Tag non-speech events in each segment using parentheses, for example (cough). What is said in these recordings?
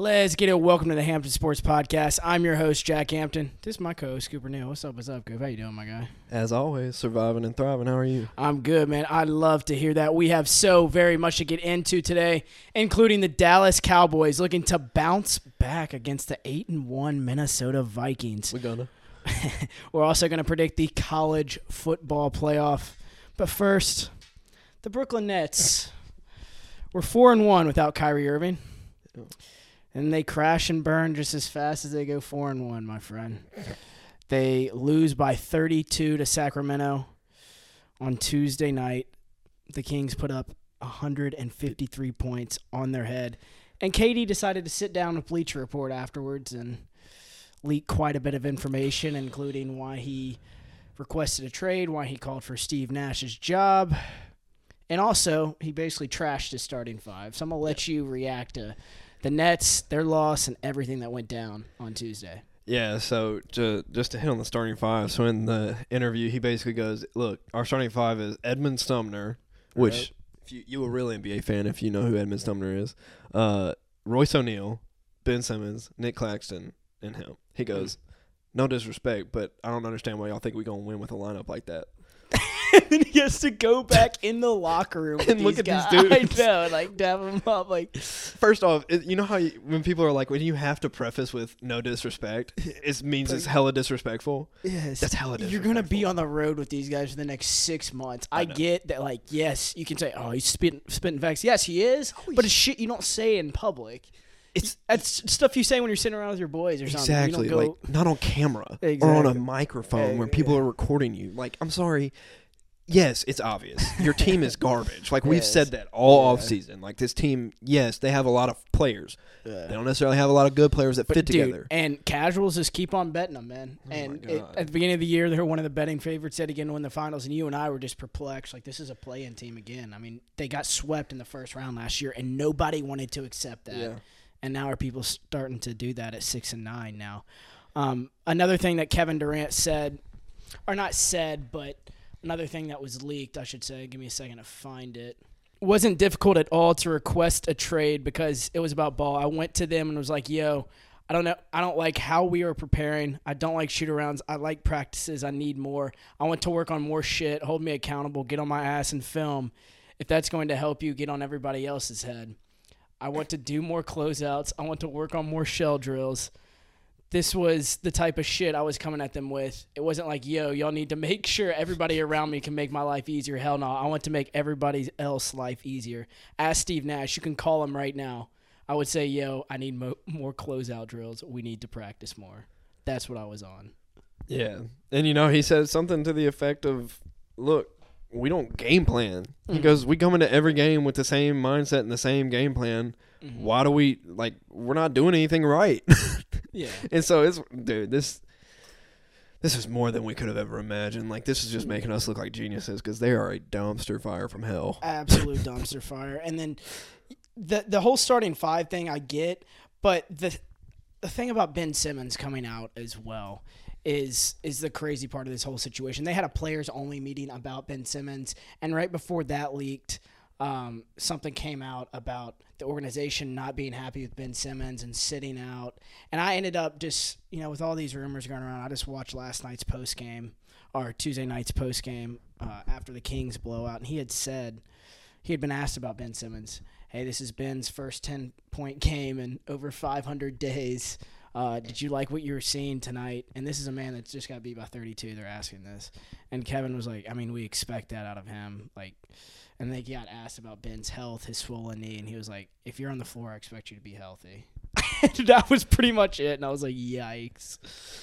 Let's get it. Welcome to the Hampton Sports Podcast. I'm your host, Jack Hampton. This is my co-host, Cooper Neal. What's up? What's up, Coop? How you doing, my guy? As always, surviving and thriving. How are you? I'm good, man. I love to hear that. We have so very much to get into today, including the Dallas Cowboys looking to bounce back against the eight and one Minnesota Vikings. We're gonna. (laughs) We're also going to predict the college football playoff. But first, the Brooklyn Nets were four and one without Kyrie Irving. Oh. And they crash and burn just as fast as they go four and one, my friend. They lose by 32 to Sacramento on Tuesday night. The Kings put up 153 points on their head. And KD decided to sit down with Bleacher Report afterwards and leak quite a bit of information, including why he requested a trade, why he called for Steve Nash's job. And also, he basically trashed his starting five. So I'm going to let you react to the Nets, their loss, and everything that went down on Tuesday. Yeah, so to, just to hit on the starting five. So in the interview, he basically goes, "Look, our starting five is Edmund Sumner, which Right. if you you a real NBA fan if you know who Edmund Sumner is, uh, Royce O'Neal, Ben Simmons, Nick Claxton, and him." He goes, "No disrespect, but I don't understand why y'all think we're gonna win with a lineup like that." Then (laughs) he has to go back in the locker room (laughs) And look these at these dudes. (laughs) I know, like dab them up, like First off, it, you know how you, when people are like, when you have to preface with no disrespect, it means it's hella disrespectful. yes, That's hella disrespectful. You're gonna be on the road with these guys for the next six months. I, know. get that, like, yes, you can say, "Oh, he's spitting, spitting facts." Yes, he is, but it's shit you don't say in public. It's That's stuff you say when you're sitting around with your boys or something. You Exactly, don't go, like not on camera or on a Exactly. microphone where Uh, people are recording you. Like, I'm sorry. Yes, it's obvious. Your team is garbage. Like we've Yes. said that all Yeah. off season. Like this team, yes, they have a lot of players. Yeah. They don't necessarily have a lot of good players that But fit dude, together. and casuals just keep on betting them, man. Oh and it, at the beginning of the year, they were one of the betting favorites said again to win the finals, and you and I were just perplexed. Like this is a play-in team again. I mean, they got swept in the first round last year, and nobody wanted to accept that. Yeah. And now are people starting to do that at six and nine now? Um, another thing that Kevin Durant said, or not said, but another thing that was leaked, I should say. Give me a second to find it. Wasn't difficult at all to request a trade because it was about ball. I went to them and was like, "Yo, I don't know. I don't like how we are preparing. I don't like shoot arounds. I like practices. I need more. I want to work on more shit. Hold me accountable. Get on my ass and film. If that's going to help you, get on everybody else's head. I want to do more closeouts. I want to work on more shell drills. This was the type of shit I was coming at them with. It wasn't like, yo, y'all need to make sure everybody around me can make my life easier. Hell no. I want to make everybody else life easier. Ask Steve Nash. You can call him right now. I would say, yo, I need mo- more closeout drills. We need to practice more. That's what I was on. Yeah. And you know, he said something to the effect of, "Look, we don't game plan." He Mhm. goes, "We come into every game with the same mindset and the same game plan. Mhm. Why do we like we're not doing anything right?" (laughs) Yeah. And so it's dude, this this is more than we could have ever imagined. Like this is just making us look like geniuses because they are a dumpster fire from hell. absolute (laughs) dumpster fire. And then the the whole starting five thing I get, but the the thing about Ben Simmons coming out as well is is the crazy part of this whole situation. They had a players only meeting about Ben Simmons, and right before that leaked, um, something came out about the organization not being happy with Ben Simmons and sitting out. And I ended up just you know with all these rumors going around, I just watched last night's post game or Tuesday night's post game uh, after the Kings blowout, and he had said he had been asked about Ben Simmons. Hey, this is Ben's first 10 point game in over 500 days. Uh, did you like what you were seeing tonight? And this is a man that's just got beat by 32. They're asking this. And Kevin was like, I mean, we expect that out of him. Like, and they got asked about Ben's health, his swollen knee, and he was like, if you're on the floor, I expect you to be healthy. (laughs) that was pretty much it. And I was like, yikes.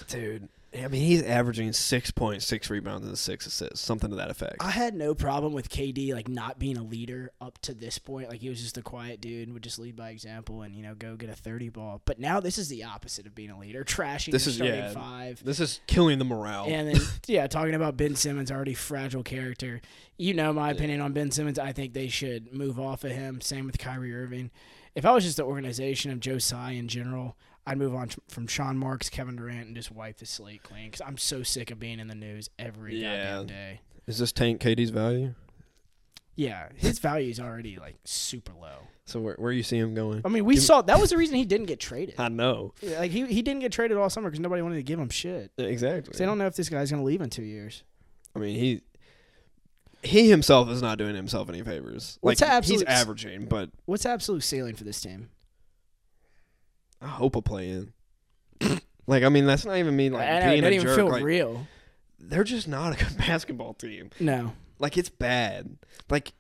Dude. I mean he's averaging 6.6 rebounds, and six assists, something to that effect. I had no problem with KD like not being a leader up to this point. Like he was just a quiet dude, and would just lead by example and you know go get a thirty ball. But now this is the opposite of being a leader, trashing This is- starting yeah. five. This is killing the morale. And then (laughs) yeah, talking about Ben Simmons, already fragile character. You know my opinion on Ben Simmons. I think they should move off of him. Same with Kyrie Irving. If I was just the organization of Joe Tsai in general, I'd move on from Sean Marks, Kevin Durant, and just wipe the slate clean. Because I'm so sick of being in the news every Yeah. goddamn day. Is this tank KD's value? Yeah, his value's already like super low. So where where you see him going? I mean, we Give- saw that was the reason he didn't get traded. (laughs) I know Like he he didn't get traded all summer because nobody wanted to give him shit. Exactly. they don't know if this guy's gonna leave in two years. I mean, he he himself is not doing himself any favors. What's like the he's averaging, but What's absolute ceiling for this team? I hope a play in. like I mean, that's not even me like I know, it being doesn't a even jerk. feel like, real. they're just not a good (laughs) basketball team. No. Like it's bad. Like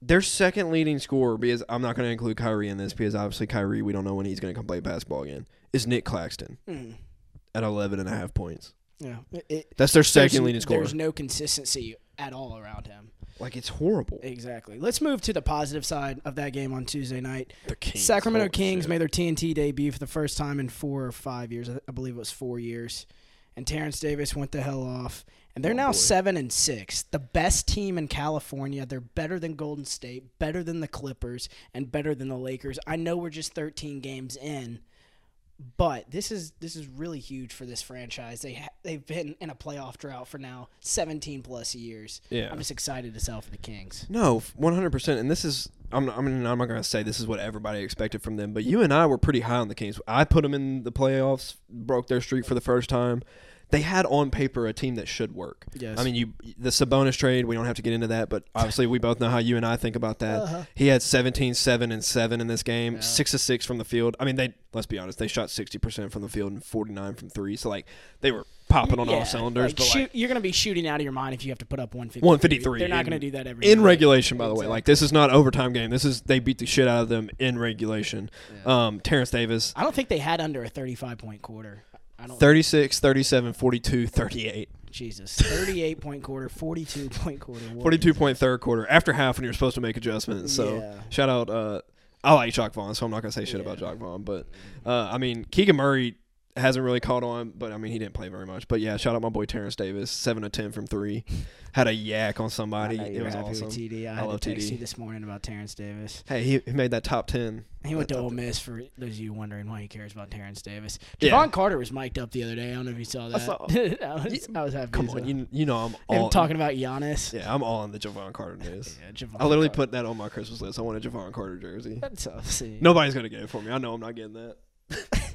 their second leading scorer, because I'm not going to include Kyrie in this, because obviously Kyrie, we don't know when he's going to come play basketball again, is Nick Claxton Mm. at 11 and a half points. Yeah. It, it, That's their there's, second leading scorer. there's no consistency at all around him. Like it's horrible. Exactly. Let's move to the positive side of that game on Tuesday night. The Kings, Sacramento holy Kings shit. made their TNT debut for the first time in four or five years. I believe it was four years. And Terence Davis went the hell off. And they're Oh, now boy. seven and six. The best team in California. They're better than Golden State, better than the Clippers, and better than the Lakers. I know we're just 13 games in, but this is this is really huge for this franchise. They ha- they've been in a playoff drought for now 17 plus years. Yeah. I'm just excited to sell for the Kings. No, one hundred percent. And this is I'm not, I mean I'm not gonna say this is what everybody expected from them, but you and I were pretty high on the Kings. I put them in the playoffs, broke their streak for the first time. They had on paper a team that should work. Yes. I mean, you the Sabonis trade. We don't have to get into that, but (laughs) obviously we both know how you and I think about that. Uh-huh. He had 17, 7, and seven in this game, Yeah. six of six from the field. I mean, they let's be honest, they shot sixty percent from the field and forty nine from three. So like they were popping on all cylinders. like, but shoot, like, you're going to be shooting out of your mind if you have to put up 153. 153 They're not going to do that every in night. regulation, by the way. Like this is not overtime game. This is they beat the shit out of them in regulation. Yeah. Um, Terence Davis, I don't think they had under a 35 point quarter. I don't. 36, 37, 42, 38. Jesus, 38 point quarter, 42 point quarter. What 42 is- point third quarter after half when you're supposed to make adjustments. So Yeah. shout out. Uh, I like Jacque Vaughn, so I'm not gonna say shit about Yeah. Jacque Vaughn. But uh, I mean, Keegan Murray hasn't really caught on, but I mean he didn't play very much. But yeah, shout out my boy Terence Davis, seven of ten from three, had a yak on somebody. It was awesome. TD. I, I had love text TD. you this morning about Terence Davis. Hey, he, he made that top ten. He went to That Ole Miss for those of you wondering why he cares about Terence Davis. Yeah. Jevon Carter was mic'd up the other day. I don't know if you saw that. saw. (laughs) I, was, I was happy. Come on, uh, you you know I'm all talking about Giannis. Yeah, I'm all on the Jevon Carter news. (laughs) Yeah, Jevon I literally Carter. put that on my Christmas list. I want a Jevon Carter jersey. That's tough. See. Nobody's gonna get it for me. I know I'm not getting that. (laughs)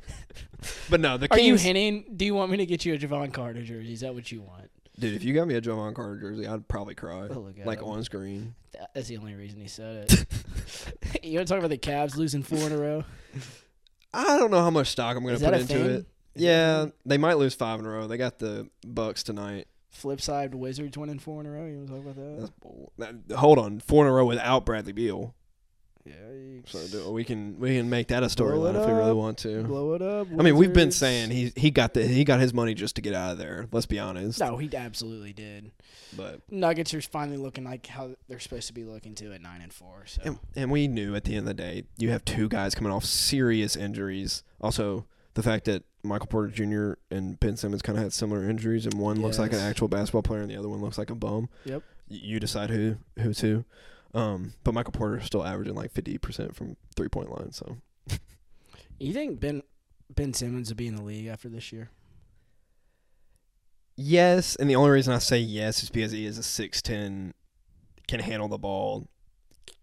but no, the Are you hinting? Do you want me to get you a Jevon Carter jersey? Is that what you want? Dude, if you got me a Jevon Carter jersey, I'd probably cry. Oh, like on screen. That's the only reason he said it. (laughs) you want to talk about the Cavs losing four in a row? (laughs) I don't know how much stock I'm gonna put into thing? it. Is Yeah, they might lose five in a row. They got the Bucks tonight. Flip side, Wizards winning four in a row. You want to talk about that? That's hold on, four in a row without Bradley Beal. Yeah. So do, we can we can make that a storyline if we really want to. blow it up. I mean, we've been saying he he got the he got his money just to get out of there. Let's be honest. No, he absolutely did. But Nuggets are finally looking like how they're supposed to be looking to at nine and four. So And, and we knew at the end of the day, you have two guys coming off serious injuries. Also, the fact that Michael Porter Jr. and Ben Simmons kind of had similar injuries, and one looks like an actual basketball player, and the other one looks like a bum. Yep. You decide who who's who. Um, but Michael Porter is still averaging like fifty percent from three point line. So you think Ben Ben Simmons will be in the league after this year? yes, and the only reason I say yes is because he is a six ten, can handle the ball,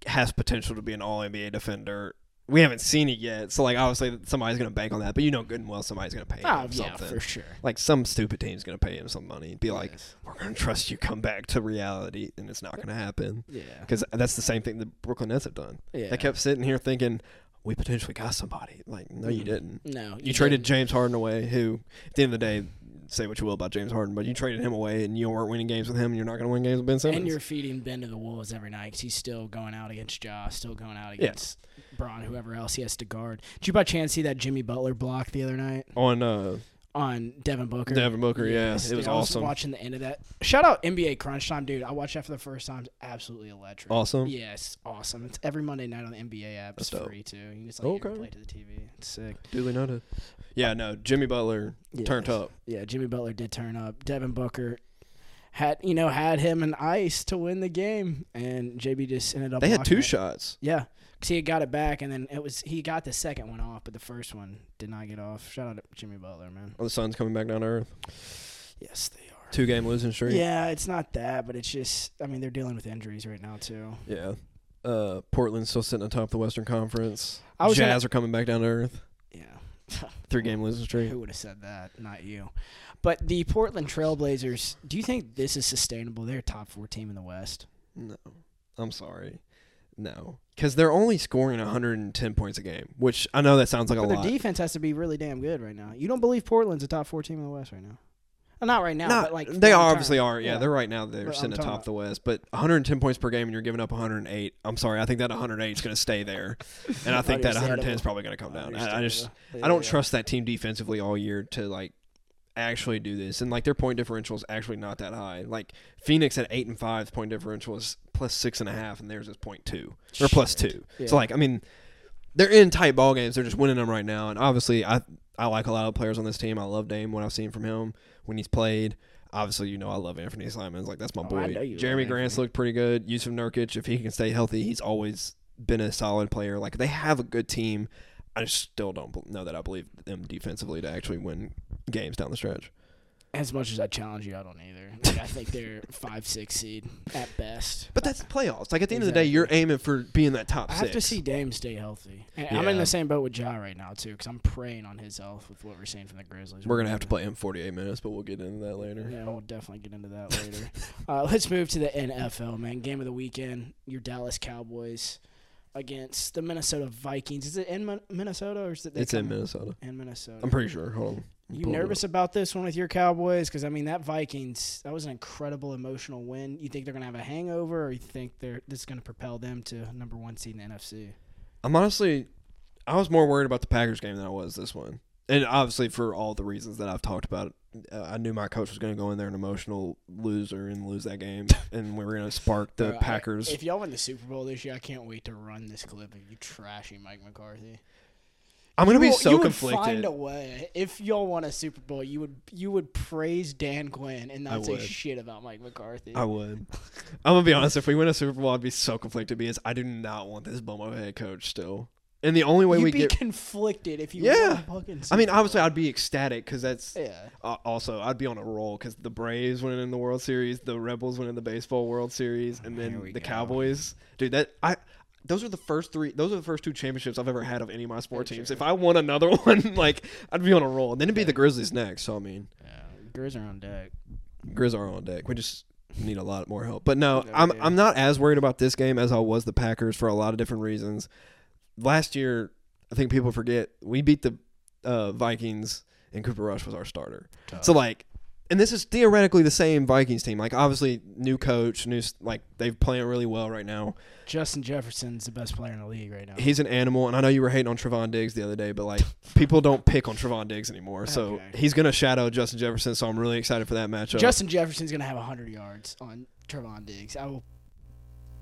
has potential to be an All NBA defender. We haven't seen it yet, so like obviously somebody's gonna bank on that. But you know good and well somebody's gonna pay him Oh yeah, something. for sure. like some stupid team's gonna pay him some money and be like, "We're gonna trust you come back to reality," and it's not gonna happen yeah, because that's the same thing the Brooklyn Nets have done. yeah. They kept sitting here thinking, "We potentially got somebody." Like, no, you Mhm. didn't. no, You traded didn't. James Harden away, who at the end of the day, say what you will about James Harden, but you traded him away, and you weren't winning games with him, and you're not gonna win games with Ben Simmons. And you're feeding Ben to the wolves every night because he's still going out against Ja, still going out Yeah. Braun, whoever else he has to guard. Did you by chance see that Jimmy Butler block the other night on uh, on Devin Booker? Devin Booker. Yes, yeah, it was dude, I was awesome. watching the end of that. Shout out NBA Crunch Time, dude. I watched that for the first time. It's absolutely electric. Awesome. Yes, awesome. It's every Monday night on the NBA app. It's That's dope. free too. You can just like Okay. play to the TV. It's sick. Duly noted. Yeah, no, Jimmy Butler turned up. Yeah, Jimmy Butler did turn up. Devin Booker had you know had him and Ice to win the game, and JB just ended up. They had two it. shots. Yeah, he had got it back, and then it was he got the second one off, but the first one did not get off. Shout out to Jimmy Butler, man. Oh, the sun's coming back down to earth. Yes, they are. two game losing streak. Yeah, it's not that, but it's just. I mean, they're dealing with injuries right now too. Yeah. Uh, Portland's still sitting atop the Western Conference. I was Jazz are coming back down to earth. Yeah. (laughs) Three game losing streak. Who would have said that? Not you. But the Portland Trailblazers. Do you think this is sustainable? They're a top four team in the West. No, I'm sorry. No, because they're only scoring 110 points a game, which I know that sounds like a But their lot. defense has to be really damn good right now. You don't believe Portland's a top four team in the West right now? Uh, not right now, Not- but like they long are term. obviously are. Yeah, Yeah. they're right now. They're But sitting atop about- the West, but 110 points per game, and you're giving up 108. I'm sorry. I think that 108 is going to stay there, and I (laughs) think that 110 is probably going to come down. I, I just I don't trust that team defensively all year to like actually do this. And like their point differential is actually not that high. Like Phoenix at eight and five point differential is plus six and a half, and theirs is point two or plus two. Yeah. So like I mean, they're in tight ball games. They're just winning them right now. And obviously, I I like a lot of players on this team. I love Dame. What I've seen from him when he's played. Obviously, you know I love Anthony Simons. Like that's my Oh, boy. Jerami Grant's looked pretty good. Jusuf Nurkic, if he can stay healthy, he's always been a solid player. Like they have a good team. I just still don't know that I believe them defensively to actually win games down the stretch. As much as I challenge you, I don't either. Like, I think they're (laughs) five, six seed at best. But that's the playoffs. Like at the end of the day, you're aiming for being that top I six. have to see Dame stay healthy. And I'm in the same boat with Ja right now too, because I'm praying on his health with what we're seeing from the Grizzlies. We're gonna have to play him 48 minutes, but we'll get into that later. Yeah, we'll definitely get into that later. (laughs) uh, let's move to the NFL, man. Game of the weekend: your Dallas Cowboys against the Minnesota Vikings. Is it in Minnesota or is it? they It's in Minnesota. In Minnesota. I'm pretty sure. Hold on. You nervous about this one with your Cowboys? Because I mean, that Vikings that was an incredible emotional win. You think they're gonna have a hangover, or you think they're this is gonna propel them to number one seed in the NFC? I'm honestly, I was more worried about the Packers game than I was this one, and obviously for all the reasons that I've talked about. Uh, I knew my coach was going to go in there an emotional loser and lose that game, (laughs) and we were going to spark the Bro, I- Packers. if y'all win the Super Bowl this year, I can't wait to run this clip of you trashing Mike McCarthy. I'm going to You be will- so you would conflicted. Find a way. If y'all won a Super Bowl, you would you would praise Dan Quinn and I not say would. shit about Mike McCarthy. I would. I'm gonna be honest. If we win a Super Bowl, I'd be so conflicted because I do not want this bummo head coach still. And the only way You'd we be get, conflicted if you Yeah. I mean, obviously. I'd be ecstatic because that's yeah. uh, also I'd be on a roll because the Braves winning in the World Series, the Rebels winning the baseball World Series, and then the go. Cowboys. Dude, that I. Those are the first three. Those are the first two championships I've ever had of any of my sport teams. If I won another (laughs) one, like I'd be on a roll. And then it'd be the Grizzlies next. So I mean, Yeah, Grizz are on deck. Grizz are on deck. We just need a lot more help. But no, I'm. I'm not as worried about this game as I was the Packers for a lot of different reasons. Last year, I think people forget we beat the uh, Vikings and Cooper Rush was our starter. So like, and this is theoretically the same Vikings team. Like obviously, new coach, new like they've playing really well right now. Justin Jefferson's the best player in the league right now. He's an animal, and I know you were hating on Trevon Diggs the other day, but like people don't pick on Trevon Diggs anymore. So Okay. he's gonna shadow Justin Jefferson. So I'm really excited for that matchup. Justin Jefferson's gonna have hundred yards on Trevon Diggs. I will.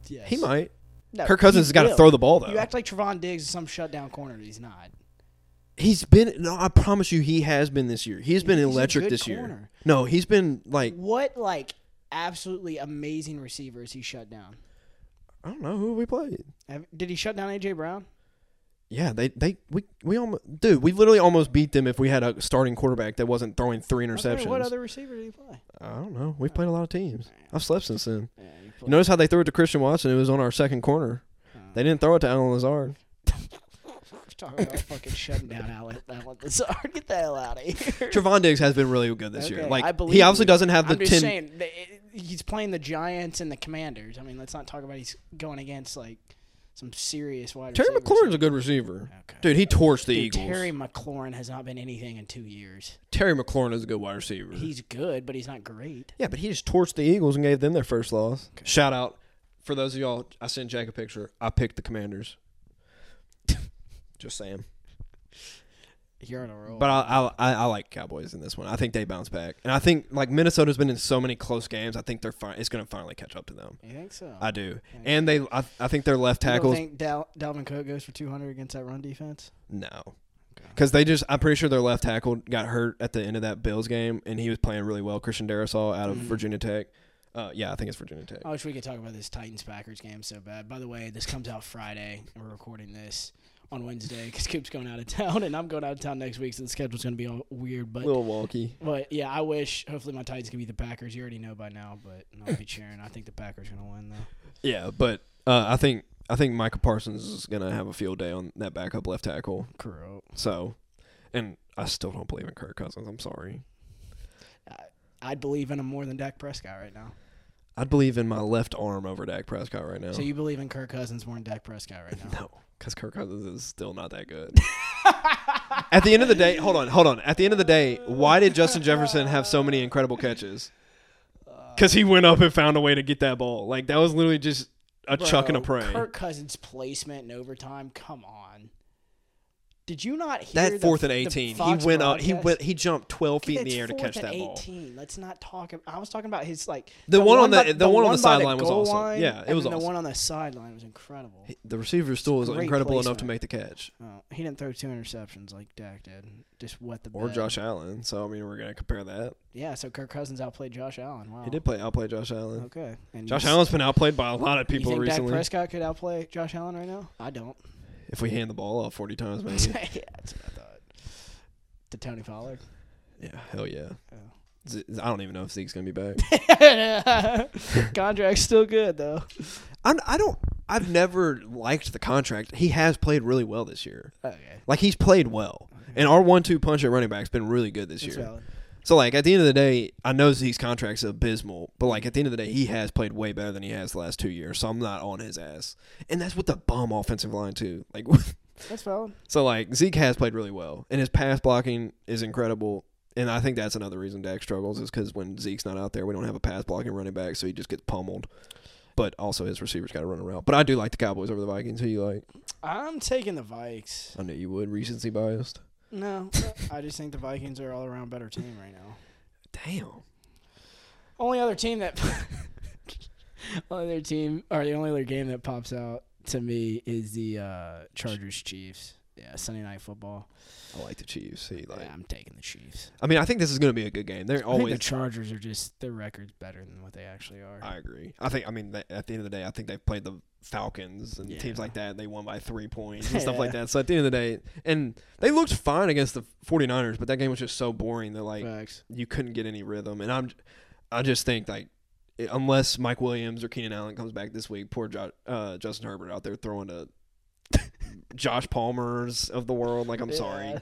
Yes. he might. No, Kirk Cousins has got to throw the ball though. You act like Trevon Diggs is some shutdown corner. He's not. He's been no, I promise you, he has been this year. He's been He's a electric good this year. corner. No, he's been like What like absolutely amazing receivers he shut down? I don't know who we played. Have, did he shut down AJ Brown? Yeah, they they we we almost dude, we literally almost beat them if we had a starting quarterback that wasn't throwing three interceptions. What other receiver did he play? I don't know. We've played a lot of teams. I've slept since then. Yeah, he played- notice how they threw it to Christian Watson? It was on our second corner. They didn't throw it to Allen Lazard. Talking about (laughs) fucking shutting down Allen. Allen (laughs) Lazard. (laughs) Get the hell out of here. Trevon Diggs has been really good this year. Like I believe he obviously you. doesn't have the I'm just ten. saying he's playing the Giants and the Commanders. I mean, let's not talk about he's going against like some serious wide Terry receivers. McLaurin's a good receiver. Okay. Dude, he torched the Dude, Eagles. Terry McLaurin has not been anything in two years. Terry McLaurin is a good wide receiver. He's good, but he's not great. Yeah, but he just torched the Eagles and gave them their first loss. Okay. Shout out for those of y'all. I sent Jack a picture. I picked the Commanders. Just saying. You're on a roll. But I, I I like Cowboys in this one. I think they bounce back, and I think like Minnesota's been in so many close games. I think they're fine. It's going to finally catch up to them. you think so? I do, Yeah. and they. I, I think their left You don't think Dal- Dalvin Cook goes for 200 against that run defense? No. Okay. Because they just, I'm pretty sure their left tackle got hurt at the end of that Bills game, and he was playing really well. Christian Darrisaw out of Mhm. Virginia Tech. Uh, yeah, I think it's Virginia Tech. I wish we could talk about this Titans Packers game so bad. By the way, this comes out Friday, and we're recording this. On Wednesday because Coop's going out of town and I'm going out of town next week, so the schedule's going to be all weird. But a little wonky. but yeah, I wish. Hopefully, my Titans can beat the Packers. You already know by now, but I'll be cheering. I think the Packers are going to win though. Yeah, but uh, I think I think Micah Parsons is gonna have a field day on that backup left tackle. Correct. So, and I still don't believe in Kirk Cousins. I'm sorry. I'd believe in him more than Dak Prescott right now. I'd believe in my left arm over Dak Prescott right now. So you believe in Kirk Cousins more than Dak Prescott right (laughs) now? no, because Kirk Cousins is still not that good. (laughs) At the end of the day, hold on, hold on. At the end of the day, why did Justin Jefferson have so many incredible catches? Uh, because he went up and found a way to get that ball. Like that was literally just a chuck and a Bro, pray. Kirk Cousins' placement in overtime. Come on. Did you not hear that the- fourth and eighteen, he went up. He went. He jumped twelve feet in the air to catch that ball. 18. Let's not talk. About, I was talking about his like The one on by- the- the one on the sideline was awesome. line, Yeah, it was then The one on the sideline was incredible. He- The receiver still was incredible enough to make the catch, Oh, he didn't throw two interceptions like Dak did. Just wet the or bed. Josh Allen. So I mean, we're gonna compare that. Yeah, so Kirk Cousins outplayed Josh Allen. Wow. He did play outplay Josh Allen. Okay. And Josh Allen's been outplayed by a lot of You people think recently. Dak Prescott could outplay Josh Allen right now? I don't. If we hand the ball off forty times, (laughs) maybe. yeah, that's what I thought. To Tony Pollard. yeah, hell yeah. Oh. Z- I don't even know if Zeke's gonna be back. (laughs) Contract's still good though. I'm, I don't. I've never liked the contract. He has played really well this year. Okay. Like he's played well, and our one-two punch at running back's been really good this That's year. valid. So like at the end of the day, I know Zeke's contract's abysmal, but like at the end of the day, he has played way better than he has the last two years. So I'm not on his ass, and that's with the bum offensive line too. (laughs) Like That's valid. so, like Zeke has played really well, and his pass blocking is incredible. And I think that's another reason Dak struggles is because when Zeke's not out there, we don't have a pass blocking running back, so he just gets pummeled. But also his receivers got to run around. But I do like the Cowboys over the Vikings. Who you like? I'm taking the Vikes. I knew you would. Recency biased. No, I just think the Vikings are all around better team right now. Damn. Only other team that (laughs) only other team or the only other game that pops out to me is the uh, Chargers Chiefs. Yeah, Sunday night football. I like the Chiefs. See, like, yeah, I'm taking the Chiefs. I mean, I think this is going to be a good game. They're I think always the Chargers are just their record's better than what they actually are. I agree. I think. I mean, th- at the end of the day, I think they've played the Falcons and teams like that. They won by three points and stuff like (laughs) that. So at the end of the day, and they looked fine against the 49ers, but that game was just so boring that like Facts. you couldn't get any rhythm. And I'm, I just think like. Unless Mike Williams or Keenan Allen comes back this week, poor jo- uh, Justin Herbert out there throwing to (laughs) Josh Palmer's of the world. Like I'm sorry, Yeah.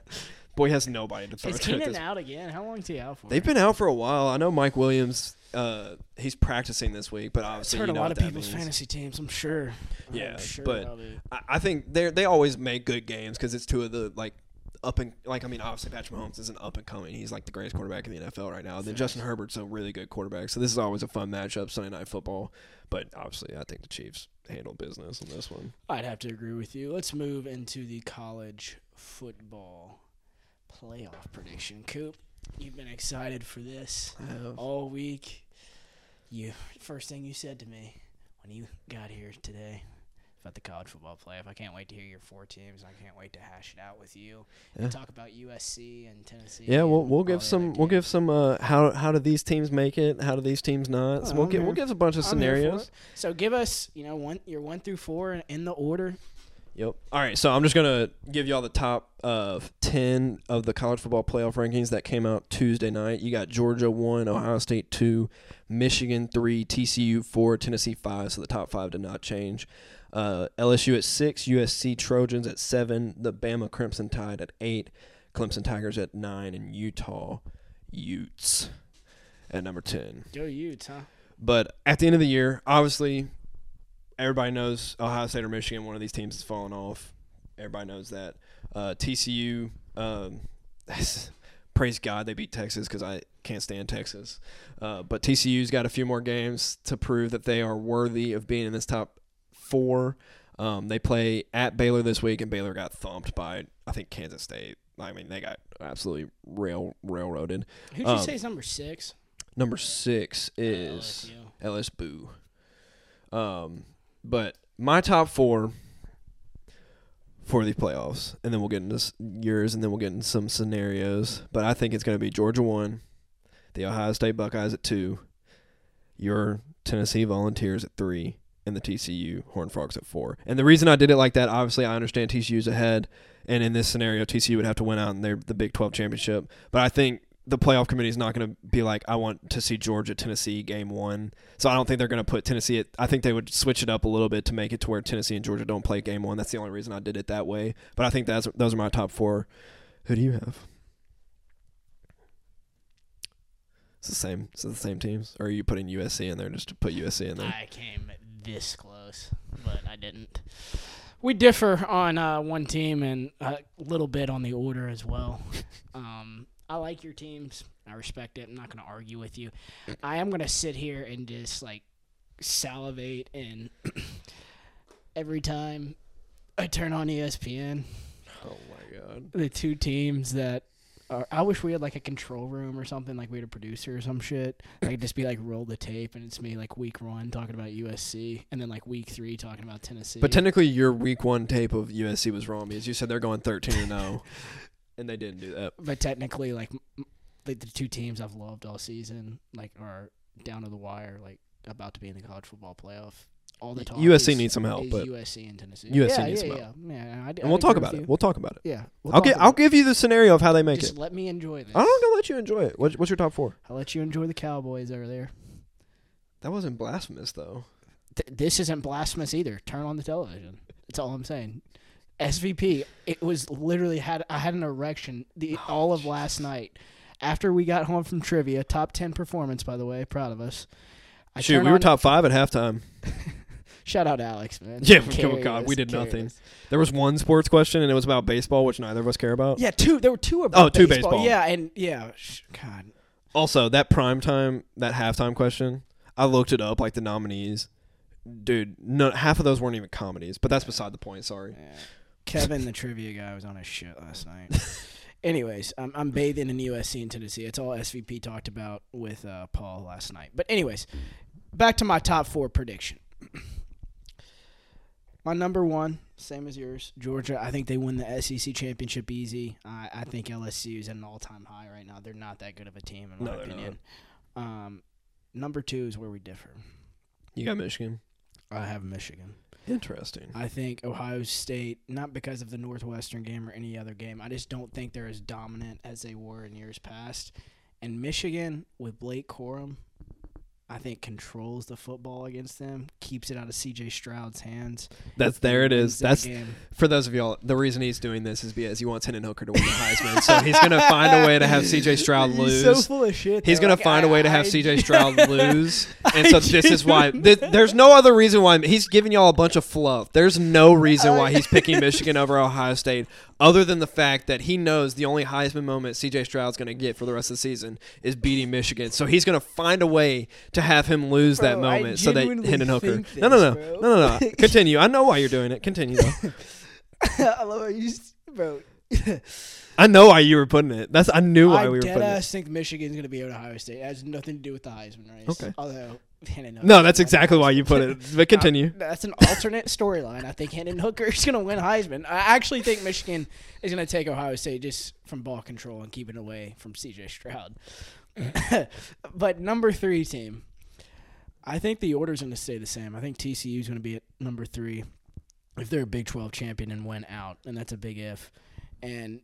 Boy has nobody to throw Is to. at Keenan this out again? How long is he out for? They've been out for a while. I know Mike Williams. Uh, he's practicing this week, but It's obviously hurt you a know lot what of that people's means. fantasy teams. I'm sure. Yeah, I'm sure but- about it. I, I think they they always make good games because it's two of the like up and like I mean obviously Patrick Mahomes is an up and coming. He's like the greatest quarterback in the NFL right now. Then Justin Herbert's a really good quarterback. So this is always a fun matchup Sunday night football. But obviously I think the Chiefs handle business in this one. I'd have to agree with you. Let's move into the college football playoff prediction. Coop, you've been excited for this all week. You first thing you said to me when you got here today about the college football playoff. I can't wait to hear your four teams. I can't wait to hash it out with you. Yeah. And talk about USC and Tennessee. Yeah, we'll we'll give some we'll give some uh how how do these teams make it? How do these teams not? So Oh, we'll I'm give we'll give a bunch of I'm scenarios. So give us, you know, one your one through four in the order. Yep. All right, so I'm just gonna give y'all the top of ten of the college football playoff rankings that came out Tuesday night. You got Georgia one, Ohio State two, Michigan three, TCU four, Tennessee five. So the top five did not change. Uh, LSU at six, USC Trojans at seven, the Bama Crimson Tide at eight, Clemson Tigers at nine, and Utah Utes at number ten. Go Utes, huh? But at the end of the year, obviously, everybody knows Ohio State or Michigan. One of these teams is falling off. Everybody knows that. Uh, TCU, um, (laughs) praise God they beat Texas because I can't stand Texas. Uh, but TCU's got a few more games to prove that they are worthy of being in this top four. Um, they play at Baylor this week, and Baylor got thumped by I think Kansas State. I mean, they got absolutely rail railroaded. Who'd you Um, say is number six? Number six is. LSU. LS Boo. Um, but my top four for the playoffs, and then we'll get into yours, and then we'll get into some scenarios. But I think it's going to be Georgia one, the Ohio State Buckeyes at two, your Tennessee Volunteers at three, and the TCU Horned Frogs at four. And the reason I did it like that, obviously, I understand TCU's ahead, and in this scenario, TCU would have to win out in the Big Twelve championship. But I think the playoff committee is not going to be like, I want to see Georgia Tennessee game one. So I don't think they're going to put Tennessee. At, I think they would switch it up a little bit to make it to where Tennessee and Georgia don't play game one. That's the only reason I did it that way. But I think that's those are my top four. Who do you have? It's the same. It's the same teams. Or are you putting USC in there just to put USC in there? I came this close, but I didn't. We differ on uh, one team and a little bit on the order as well. (laughs) Um, I like your teams. I respect it. I'm not going to argue with you. I am going to sit here and just like salivate and (clears throat) every time I turn on ESPN, Oh my god. the two teams that are, I wish we had like a control room or something, like we had a producer or some shit. I could just be like roll the tape and it's me like week one talking about USC and then like week three talking about Tennessee. But technically, your week one tape of USC was wrong because you said they're going thirteen and zero, oh. (laughs) and they didn't do that. but technically, like, like the two teams I've loved all season, like, are down to the wire, like about to be in the college football playoff. All the talk USC is, needs some help, is but USC and Tennessee. USC yeah, needs yeah, some help. Yeah, I, and we'll talk about it. We'll talk about it. Yeah, we'll I'll give I'll it. give you the scenario of how they make Just it. let me enjoy this. I'm gonna let you enjoy it. What, what's your top four? I'll let you enjoy the Cowboys over there. That wasn't blasphemous though. Th- this isn't blasphemous either. Turn on the television. That's all I'm saying. SVP. It was literally had I had an erection the Oh, all of last night. After we got home from trivia, top ten performance by the way, proud of us. I Shoot, we were on- top five at halftime. (laughs) Shout out Alex, man. (laughs) Yeah, oh God, we did nothing. us. There was one sports question, and it was about baseball, which neither of us care about. Yeah, two. There were two about Oh, two baseball. Yeah, and yeah, God. Also, that prime time, that halftime question, I looked it up, like the nominees. Dude, no, half of those weren't even comedies, but that's beside the point. Sorry. Yeah. Kevin, the trivia guy, was on his shit last night. (laughs) anyways, I'm, I'm bathing in the USC and Tennessee. It's all SVP talked about with uh, Paul last night. But anyways, back to my top four prediction. (clears throat) my number one, same as yours, Georgia. I think they win the SEC championship easy. I, I think LSU is at an all-time high right now. They're not that good of a team in my they're opinion. Um, number two is where we differ. You got Michigan. I have Michigan. Interesting. I think Ohio State, not because of the Northwestern game or any other game, I just don't think they're as dominant as they were in years past. And Michigan, with Blake Corum, I think controls the football against them, keeps it out of CJ Stroud's hands. That's there. it is. that That's for those of y'all. The reason he's doing this is because he wants Hendon Hooker to win the Heisman. so he's gonna (laughs) find a way to have C.J. Stroud lose. He's so full of shit. He's though. gonna Like, find a I- way to have I- C.J. Stroud (laughs) lose, and so this is why. (laughs) Th- there's no other reason why he's giving y'all a bunch of fluff. There's no reason why he's picking Michigan over Ohio State, other than the fact that he knows the only Heisman moment C.J. Stroud's gonna get for the rest of the season is beating Michigan. So he's gonna find a way to have him lose that Bro, I moment, so that Hendon Hooker. No, no, no, no, no, no. Continue. I know why you're doing it. Continue. (laughs) I love how you, s- bro. I know why you were putting it. That's I knew why I we were putting it. I think Michigan's gonna be over Ohio State. It has nothing to do with the Heisman race. Okay. Although Hendon Hooker No, that's exactly why you put it. But continue. (laughs) That's an alternate storyline. I think Hendon Hooker is going to win Heisman. I actually think Michigan is going to take Ohio State just from ball control and keeping away from C.J. Stroud. (laughs) but number three team, I think the order's going to stay the same. I think TCU is going to be at number three if they're a Big 12 champion and win out, and that's a big if. And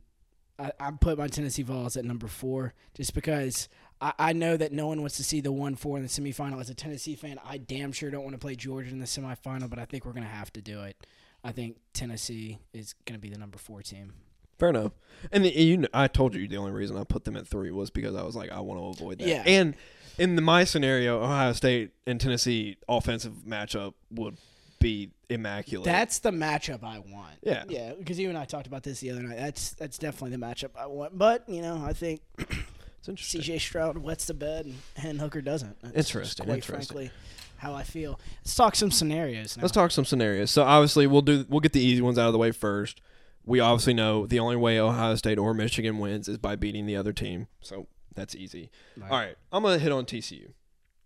I, I put my Tennessee Vols at number four just because I, I know that no one wants to see the one four in the semifinal. As a Tennessee fan, I damn sure don't want to play Georgia in the semifinal, but I think we're gonna have to do it. I think Tennessee is gonna be the number four team. Fair enough. And the, you, I told you the only reason I put them at three was because I was like, I want to avoid that. Yeah. And in the, my scenario, Ohio State and Tennessee offensive matchup would be immaculate. That's the matchup I want. Yeah. yeah. Because you and I talked about this the other night. That's that's definitely the matchup I want. But you know, I think it's interesting. C.J. Stroud wets the bed and Hen Hooker doesn't. That's Interesting, Quite interesting. frankly, how I feel. Let's talk some scenarios now. Let's talk some scenarios. So obviously we'll do we'll get the easy ones out of the way first. We obviously know the only way Ohio State or Michigan wins is by beating the other team. So that's easy. Right. All right, I'm gonna hit on TCU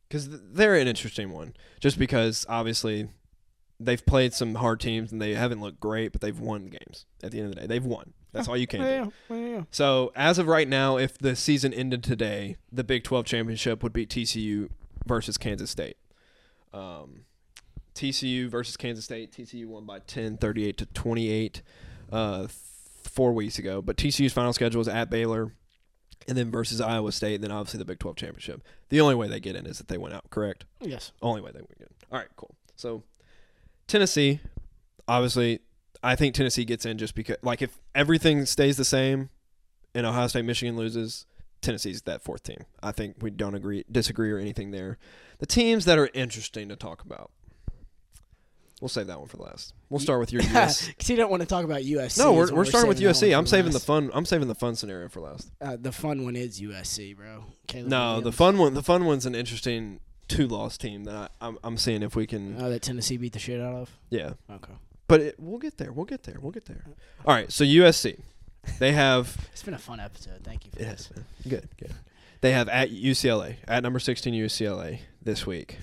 because they're an interesting one. Just because obviously they've played some hard teams and they haven't looked great, but they've won games. At the end of the day, they've won. That's all you can do. Yeah, yeah, yeah. So as of right now, if the season ended today, the Big 12 championship would be TCU versus Kansas State. Um, TCU versus Kansas State. TCU won by 10, 38 to 28 uh, four weeks ago. But TCU's final schedule is at Baylor and then versus Iowa State, and then obviously the Big 12 championship. The only way they get in is if they went out, correct? Yes. Only way they get in. All right, cool. So Tennessee, obviously, I think Tennessee gets in just because, like, if everything stays the same and Ohio State, Michigan loses, Tennessee's that fourth team. I think we don't agree, disagree, or anything there. The teams that are interesting to talk about. We'll save that one for last. We'll start with your (laughs) US. Because you don't want to talk about USC. No, we're, we're starting with USC. I'm saving the fun. I'm saving the fun scenario for last. Uh, the fun one is USC, bro. Caleb No, the fun one. The fun one's an interesting two loss team that I, I'm, I'm seeing if we can. Oh, that Tennessee beat the shit out of. yeah, Okay. but it, we'll get there. We'll get there. We'll get there. All right. So USC, they have. (laughs) It's been a fun episode. Thank you for It has been. Good. Good. They have at UCLA at number 16 UCLA this week.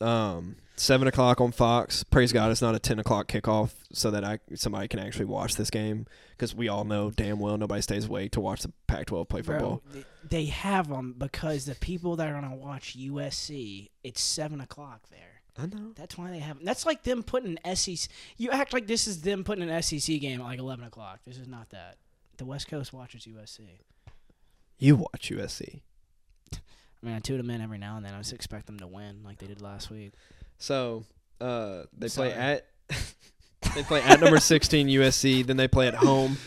Um, seven o'clock on Fox. Praise God, it's not a 10 o'clock kickoff, so that I somebody can actually watch this game because we all know damn well nobody stays awake to watch the Pac-12 play football. Bro, they have them because the people that are gonna watch USC, it's seven o'clock there. I know. That's why they have. 'em. That's like them putting an SEC. You act like this is them putting an SEC game at like eleven o'clock. This is not that. The West Coast watches USC. You watch USC. I mean, I tune them in every now and then. I just expect them to win like they did last week. So uh, they Sorry. play at (laughs) they play at number 16 USC. Then they play at home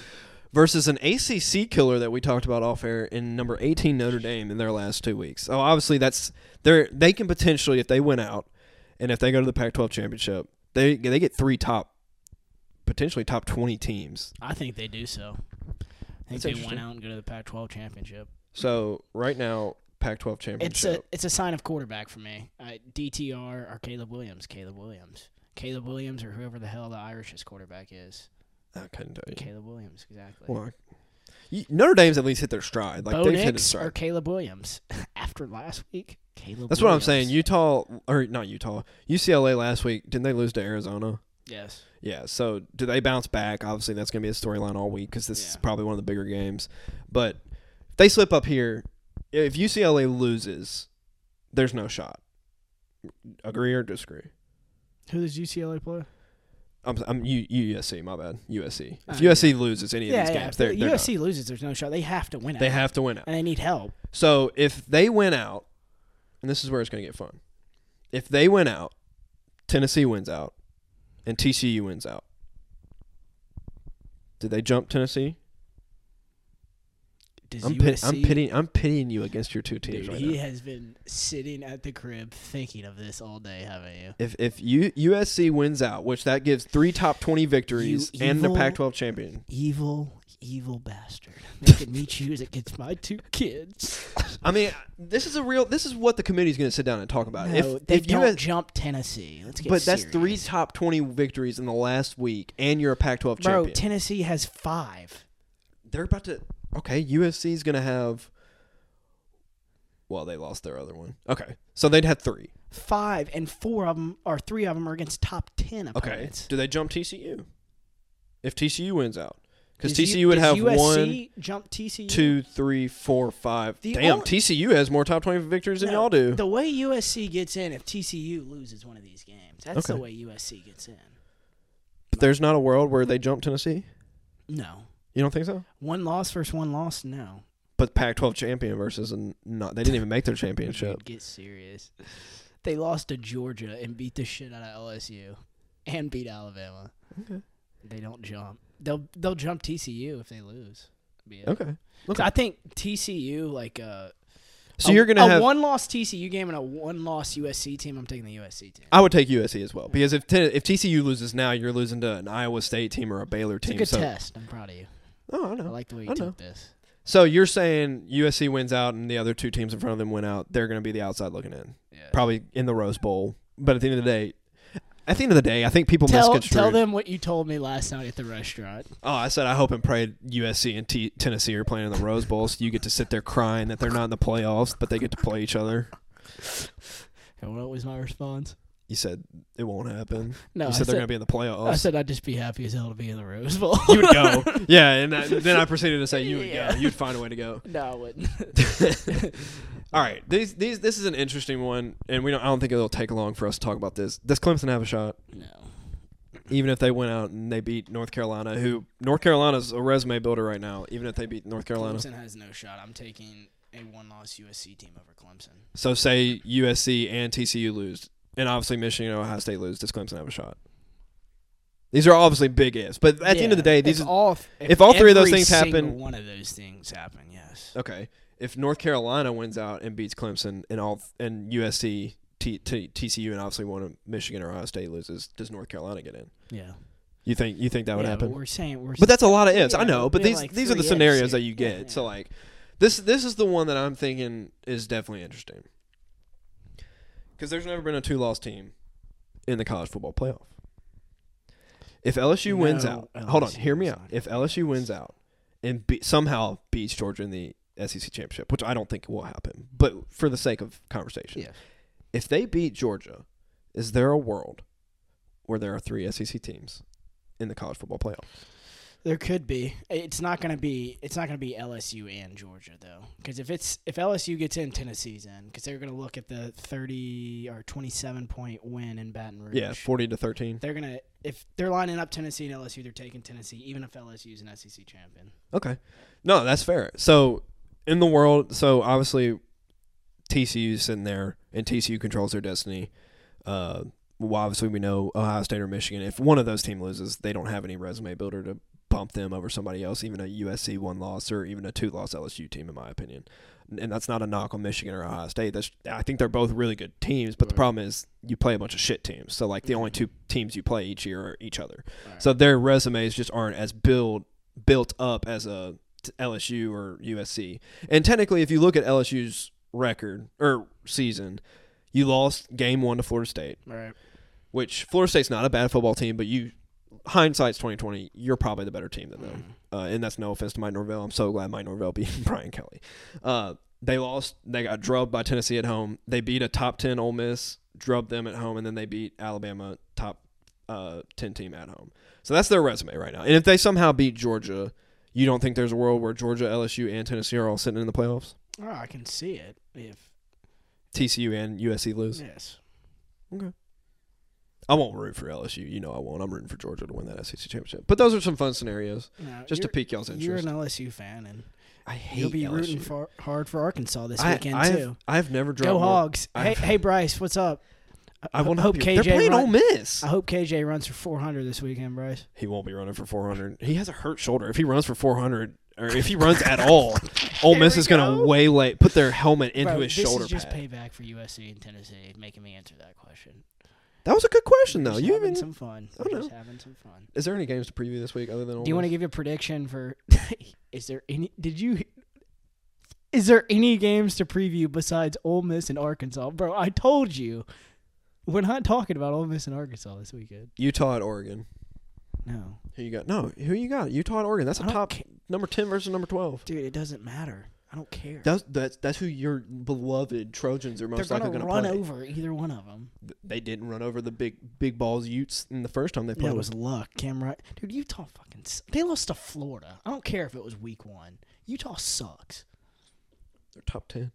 versus an ACC killer that we talked about off air in number 18 Notre Dame in their last two weeks. So obviously that's they're they can potentially if they win out and if they go to the Pac-12 championship, they they get three top potentially top 20 teams. I think they do so. I think That's they went out and go to the Pac-12 championship. So right now Pac-12 championship. It's a it's a sign of quarterback for me. Uh, DTR or Caleb Williams. Caleb Williams. Caleb Williams or whoever the hell the Irish's quarterback is. I couldn't tell you. Caleb Williams, exactly. Well, you- Notre Dame's at least hit their stride. Like Bo they've hit stride. or Caleb Williams. (laughs) After last week, Caleb. That's what I'm saying. Utah or not Utah, UCLA last week. Didn't they lose to Arizona? Yes. Yeah. So do they bounce back? Obviously, that's going to be a storyline all week because this is probably one of the bigger games. But if they slip up here, if UCLA loses, there's no shot. Agree or disagree? Who does UCLA play? I'm, I'm U, USC. My bad. USC. If Uh, USC loses any of Yeah, these yeah. games, they're, they're. USC loses, there's no shot. They have to win it. they have to win out. and they need help. So if they win out, and this is where it's going to get fun. If they win out, Tennessee wins out, and TCU wins out. Did they jump Tennessee? Does I'm, USC, pit- I'm pitying. I'm pitying you against your two teams Dude, right he now. has been sitting at the crib thinking of this all day, haven't you? If if U, USC wins out, which that gives three top twenty victories You and the Pac-12 champion. Evil, evil bastard. Making me choose against my two kids. (laughs) I mean, this is a real. This is what the committee is going to sit down and talk about. No, if they if don't US, jump Tennessee. Let's get but that's three top twenty victories in the last week, and you're a Pac-12 Bro, champion. Tennessee has five. they're about to okay USC is gonna have well they lost their other one okay so they'd have three Five, and four of them, or three of them, are against top 10 okay opponents. do they jump TCU if TCU wins out because TCU U- would have USC one jump TCU? two three four five The damn only- TCU has more top 20 victories than No, y'all do The way USC gets in, if TCU loses one of these games, that's the way USC gets in. but there's not a world where they jump Tennessee No. You don't think so One loss versus one loss? No. but Pac-12 champion versus and not they didn't even make their (laughs) championship get serious. They lost to Georgia and beat the shit out of LSU and beat Alabama. okay They don't jump. They'll they'll jump TCU if they lose. Okay 'Cause I think TCU like uh so a- you're gonna a have one loss TCU game and a one loss USC team. I'm taking the USC team. I would take USC as well because if if TCU loses now, you're losing to an Iowa State team or a Baylor It's a team. good so, test. I'm proud of you. Oh, I know. I like the way I you know. took this. So you're saying USC wins out and the other two teams in front of them win out. They're going to be the outside looking in, Yeah. probably in the Rose Bowl. But at the end of the day, at the end of the day, I think people Tell misconstrued. tell them what you told me last night at the restaurant. Oh, I said I hope and pray USC and T- Tennessee are playing in the Rose Bowl, so you get to sit there crying that they're not in the playoffs, but they get to play each other. And (laughs) what was my response? You said it won't happen. No, you I said they're going to be in the playoffs. I said I'd just be happy as hell to be in the Rose Bowl. (laughs) you would go. (laughs) Yeah, and I, then I proceeded to say you would Yeah. go. You'd find a way to go. no, I wouldn't. (laughs) All right, these these this is an interesting one, and we don't. I don't think it'll take long for us to talk about this. Does Clemson have a shot? no. Even if they went out and they beat North Carolina, who North Carolina's a resume builder right now. Even if they beat North Carolina, Clemson has no shot. I'm taking a one-loss USC team over Clemson. so say USC and TCU lose, and obviously Michigan and Ohio State lose. Does Clemson have a shot? These are obviously big ifs, but at the end of the day, these if all if all three of those things happen- one of those things happen. Yes. okay. If North Carolina wins out and beats Clemson, and all and USC, T, T, TCU, and obviously one of Michigan or Ohio State loses, does North Carolina get in? Yeah. You think you think that would happen? But we're saying we're. But that's a lot of ifs. I know, but these like these are the scenarios that you Yeah, get. So like this this is the one that I'm thinking is definitely interesting. Cuz there's never been a two-loss team in the college football playoff. If LSU wins No, out. Hold on, hear me out. If LSU wins out and be, somehow beats Georgia in the SEC championship, which I don't think will happen, but for the sake of conversation. If they beat Georgia, is there a world where there are three SEC teams in the college football playoff? There could be. It's not gonna be. It's not gonna be LSU and Georgia though, because if it's if LSU gets in, Tennessee's in, because they're gonna look at the thirty or twenty-seven point win in Baton Rouge. Yeah, 40 to 13. They're gonna if they're lining up Tennessee and LSU, they're taking Tennessee, even if LSU's an SEC champion. Okay. No, that's fair. So in the world, so obviously TCU's sitting there and TCU controls their destiny. Uh, well, obviously we know Ohio State or Michigan. If one of those team loses, they don't have any resume builder to bump them over somebody else, even a USC one loss or even a two loss LSU team, in my opinion. And that's not a knock on Michigan or Ohio State. That's I think they're both really good teams, but the problem is you play a bunch of shit teams. So like the only two teams you play each year are each other. Right. So their resumes just aren't as build built up as a LSU or USC. And technically, if you look at LSU's record or season, you lost game one to Florida State, right. which Florida State's not a bad football team, but you hindsight's twenty twenty, you're probably the better team than them. Mhm. Uh, and that's no offense to Mike Norvell. I'm so glad Mike Norvell beat (laughs) Brian Kelly. Uh, they lost. They got drubbed by Tennessee at home. They beat a top ten Ole Miss, drubbed them at home, and then they beat Alabama, top uh, ten team at home. So that's their resume right now. And if they somehow beat Georgia, you don't think there's a world where Georgia, LSU, and Tennessee are all sitting in the playoffs? Oh, I can see it. If TCU and USC lose. yes, I won't root for LSU. You know I won't. I'm rooting for Georgia to win that SEC championship. But those are some fun scenarios, no, just to pique y'all's interest. You're an LSU fan, and I hate you'll be LSU. rooting for, hard for Arkansas this I, weekend I've, too. I've never dropped Go more- Hogs! Hey, hey, Bryce, what's up? (laughs) I want to hope hope KJ They're playing run- Ole Miss. I hope KJ runs for 400 this weekend, Bryce. He won't be running for 400. He has a hurt shoulder. If he runs for 400, or if he runs at all, (laughs) Ole Miss is going go. to waylay, put their helmet into Bro, his this shoulder is just pad. payback for USC and Tennessee, making me answer that question. That was a good question, though. just You having even some fun. I don't just having some fun. is there any games to preview this week other than? Ole Do you want to Miss? give a prediction for? (laughs) is there any? Did you? Is there any games to preview besides Ole Miss and Arkansas, bro? I told you, we're not talking about Ole Miss and Arkansas this weekend. Utah at Oregon? No, Who you got? No, who you got? Utah at Oregon. That's a I don't top ca- number 10 versus number 12. dude, it doesn't matter. I don't care. That's that's that's who your beloved Trojans are They're most likely gonna run play. over either one of them. They didn't run over the big big balls Utes in the first time they played. That them. was luck, Cam. Right, dude. Utah fucking. They lost to Florida. I don't care if it was week one. Utah sucks. They're top 10.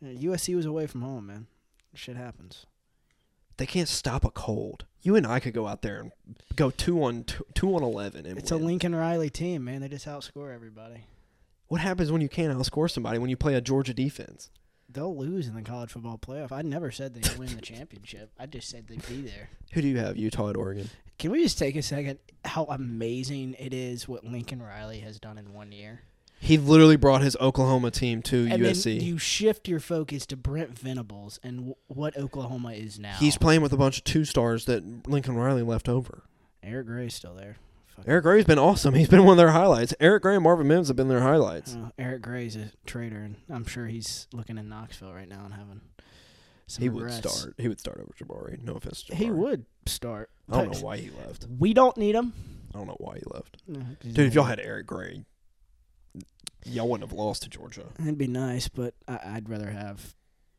Yeah, USC was away from home, man. Shit happens. They can't stop a cold. You and I could go out there and go two on two, two on eleven and It's a. Lincoln Riley team, man. They just outscore everybody. What happens when you can't outscore somebody when you play a Georgia defense? They'll lose in the college football playoff. I never said they'd win the championship. I just said they'd be there. Who do you have? Utah at Oregon. Can we just take a second? How amazing it is what Lincoln Riley has done in one year. He literally brought his Oklahoma team to And USC. then you shift your focus to Brent Venables and w- what Oklahoma is now. He's playing with a bunch of two stars that Lincoln Riley left over. Eric Gray's still there. Fuck. Eric Gray's been awesome. He's been one of their highlights. Eric Gray and Marvin Mims have been their highlights. Uh, Eric Gray's a traitor, and I'm sure he's looking in Knoxville right now and having some he would start. He would start over Jabari. No offense to Jabari. He would start. I don't know why he left. We don't need him. I don't know why he left. No, Dude, if y'all had Eric Gray, y'all wouldn't have lost to Georgia. It'd be nice, but I, I'd rather have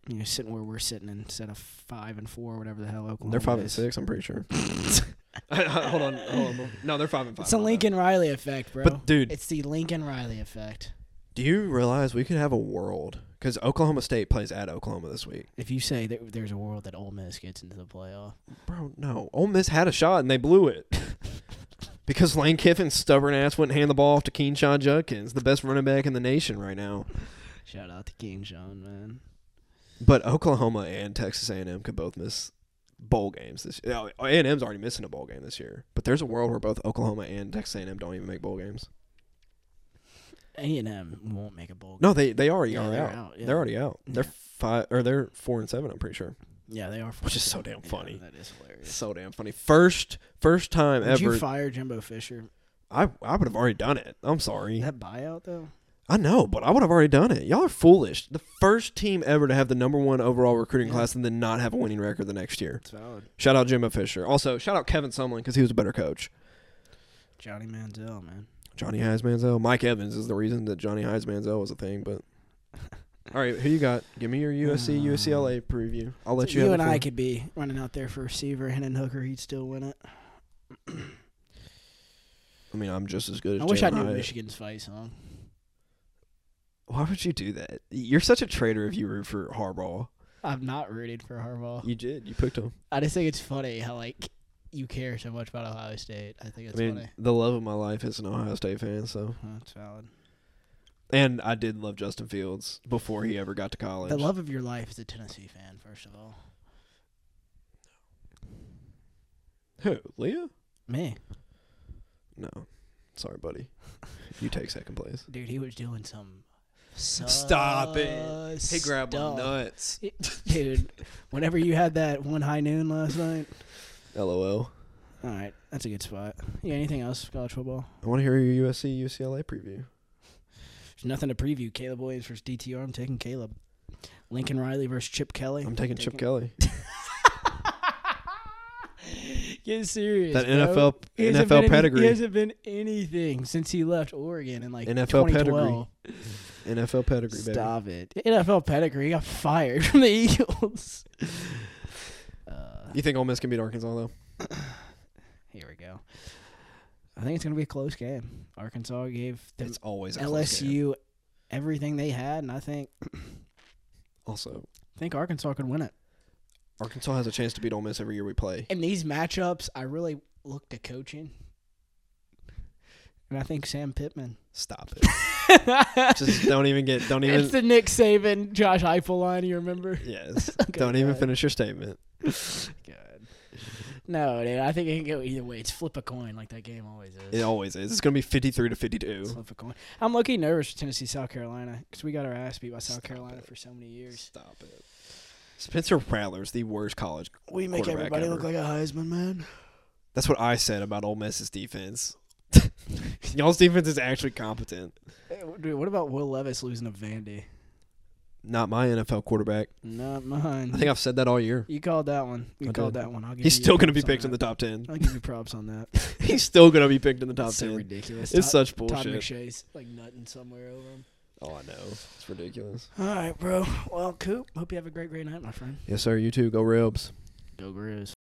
You know, sitting where we're sitting instead of five and four, whatever the hell Oklahoma. They're five and six. I'm pretty sure. (laughs) (laughs) (laughs) hold on, hold on. No, they're five and five. It's a my bad. Lincoln Riley effect, bro. But dude, it's the Lincoln Riley effect. do you realize we could have a world because Oklahoma State plays at Oklahoma this week? If you say that there's a world that Ole Miss gets into the playoff, Bro, no. Ole Miss had a shot and they blew it. (laughs) because Lane Kiffin's stubborn ass wouldn't hand the ball off to Quinshon Judkins, the best running back in the nation right now. shout out to King John, man. But Oklahoma and Texas A&M could both miss bowl games this year. Oh, A&M's already missing a bowl game this year. But there's a world where both Oklahoma and Texas A&M don't even make bowl games. A and M won't make a bowl. Game. No, they they already Yeah, are they're out. out, yeah. They're already out. They're five or they're four and seven. I'm pretty sure. Yeah, they are. Which is so damn funny. that is hilarious. So damn funny. First first time Would ever. you fire Jimbo Fisher? I I would have already done it. I'm sorry. That buyout though. I know, but I would have already done it. Y'all are foolish. The first team ever to have the number one overall recruiting class and then not have a winning record the next year. It's valid. Shout out Jimbo Fisher. Also, shout out Kevin Sumlin because he was a better coach. Johnny Manziel, man. Johnny Hayes Manziel. Mike Evans is the reason that Johnny Hayes Manziel was a thing. But (laughs) all right, who you got? Give me your USC Uh, UCLA preview. I'll let you you. have and I could be running out there for receiver, Hendon Hooker. He'd still win it. I mean, I'm just as good as. I wish I knew Hyatt. Michigan's fight song. Why would you do that? You're such a traitor if you root for Harbaugh. I'm not rooting for Harbaugh. You did. You picked him. I just think it's funny how like you care so much about Ohio State. I think it's I mean, funny. the love of my life is an Ohio State fan. So, oh, That's valid. and I did love Justin Fields before he ever got to college. The love of your life is a Tennessee fan, first of all. No. Who? Leah? Me, No. Sorry, buddy. You take second place. (laughs) dude, he was doing some. Stop it. sus He grabbed my stuff. nuts. (laughs) dude. Whenever you had that one high noon last night. LOL. All right, that's a good spot. Yeah, anything else college football? I want to hear your USC UCLA preview. There's nothing to preview. Caleb Williams versus DTR. I'm taking Caleb. Lincoln Riley versus Chip Kelly. I'm taking Chip Kelly. (laughs) Get serious. That bro. NFL He hasn't NFL been any- pedigree. he hasn't been anything since he left Oregon in like NFL 2012. NFL pedigree, baby. Stop it. NFL pedigree. He got fired (laughs) from the Eagles. uh, (laughs) You think Ole Miss can beat Arkansas though? (coughs) here we go. I think it's gonna be a close game. Arkansas gave the It's always a close game. LSU everything they had, and I think (coughs) Also, I think Arkansas could win it. Arkansas has a chance to beat Ole Miss every year we play. In these matchups, I really look to coaching, and I think Sam Pittman. Stop it. (laughs) Just don't even get. Don't even. it's the Nick Saban, Josh Heupel line. You remember? yes. (laughs) Okay, don't even finish your statement. God. No, dude. I think it can go either way. It's flip a coin, like that game always is. It always is. It's gonna be fifty-three to fifty-two. Flip a coin. I'm lucky nervous for Tennessee, South Carolina, because we got our ass beat by South Stop Carolina it. for so many years. Stop it. Spencer Rattler's the worst college. We make everybody look like a Heisman man. That's what I said about Ole Miss's defense. (laughs) Y'all's defense is actually competent. Hey, Dude, what about Will Levis losing to Vandy? Not my NFL quarterback. Not mine. I think I've said that all year. you called that one. You I called did. that one. I'll give He's you still going to be picked in the top 10. I'll give you props on that. (laughs) He's still going to be picked in the top That's so 10. ridiculous. It's Todd, such Todd bullshit. McShay's like nutting somewhere over him. Oh, I know. It's ridiculous. All right, bro. Well, Coop, hope you have a great, great night, my friend. Yes, sir. You too. Go Rebs. Go Grizz.